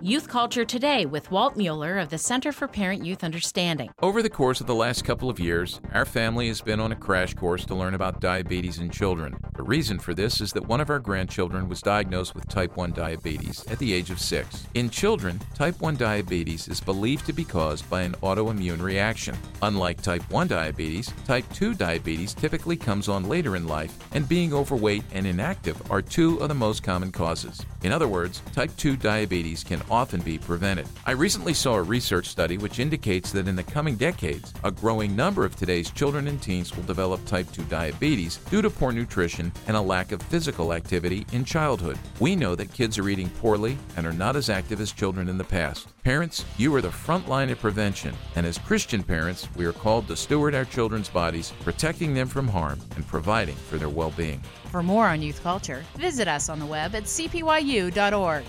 Youth Culture Today with Walt Mueller of the Center for Parent Youth Understanding. Over the course of the last couple of years, our family has been on a crash course to learn about diabetes in children. Reason for this is that one of our grandchildren was diagnosed with type 1 diabetes at the age of six. In children, type 1 diabetes is believed to be caused by an autoimmune reaction. Unlike type 1 diabetes, type 2 diabetes typically comes on later in life, and being overweight and inactive are two of the most common causes. In other words, type 2 diabetes can often be prevented. I recently saw a research study which indicates that in the coming decades, a growing number of today's children and teens will develop type 2 diabetes due to poor nutrition and a lack of physical activity in childhood. We know that kids are eating poorly and are not as active as children in the past. Parents, you are the front line of prevention, and as Christian parents, we are called to steward our children's bodies, protecting them from harm and providing for their well being. For more on youth culture, visit us on the web at cpyu.org.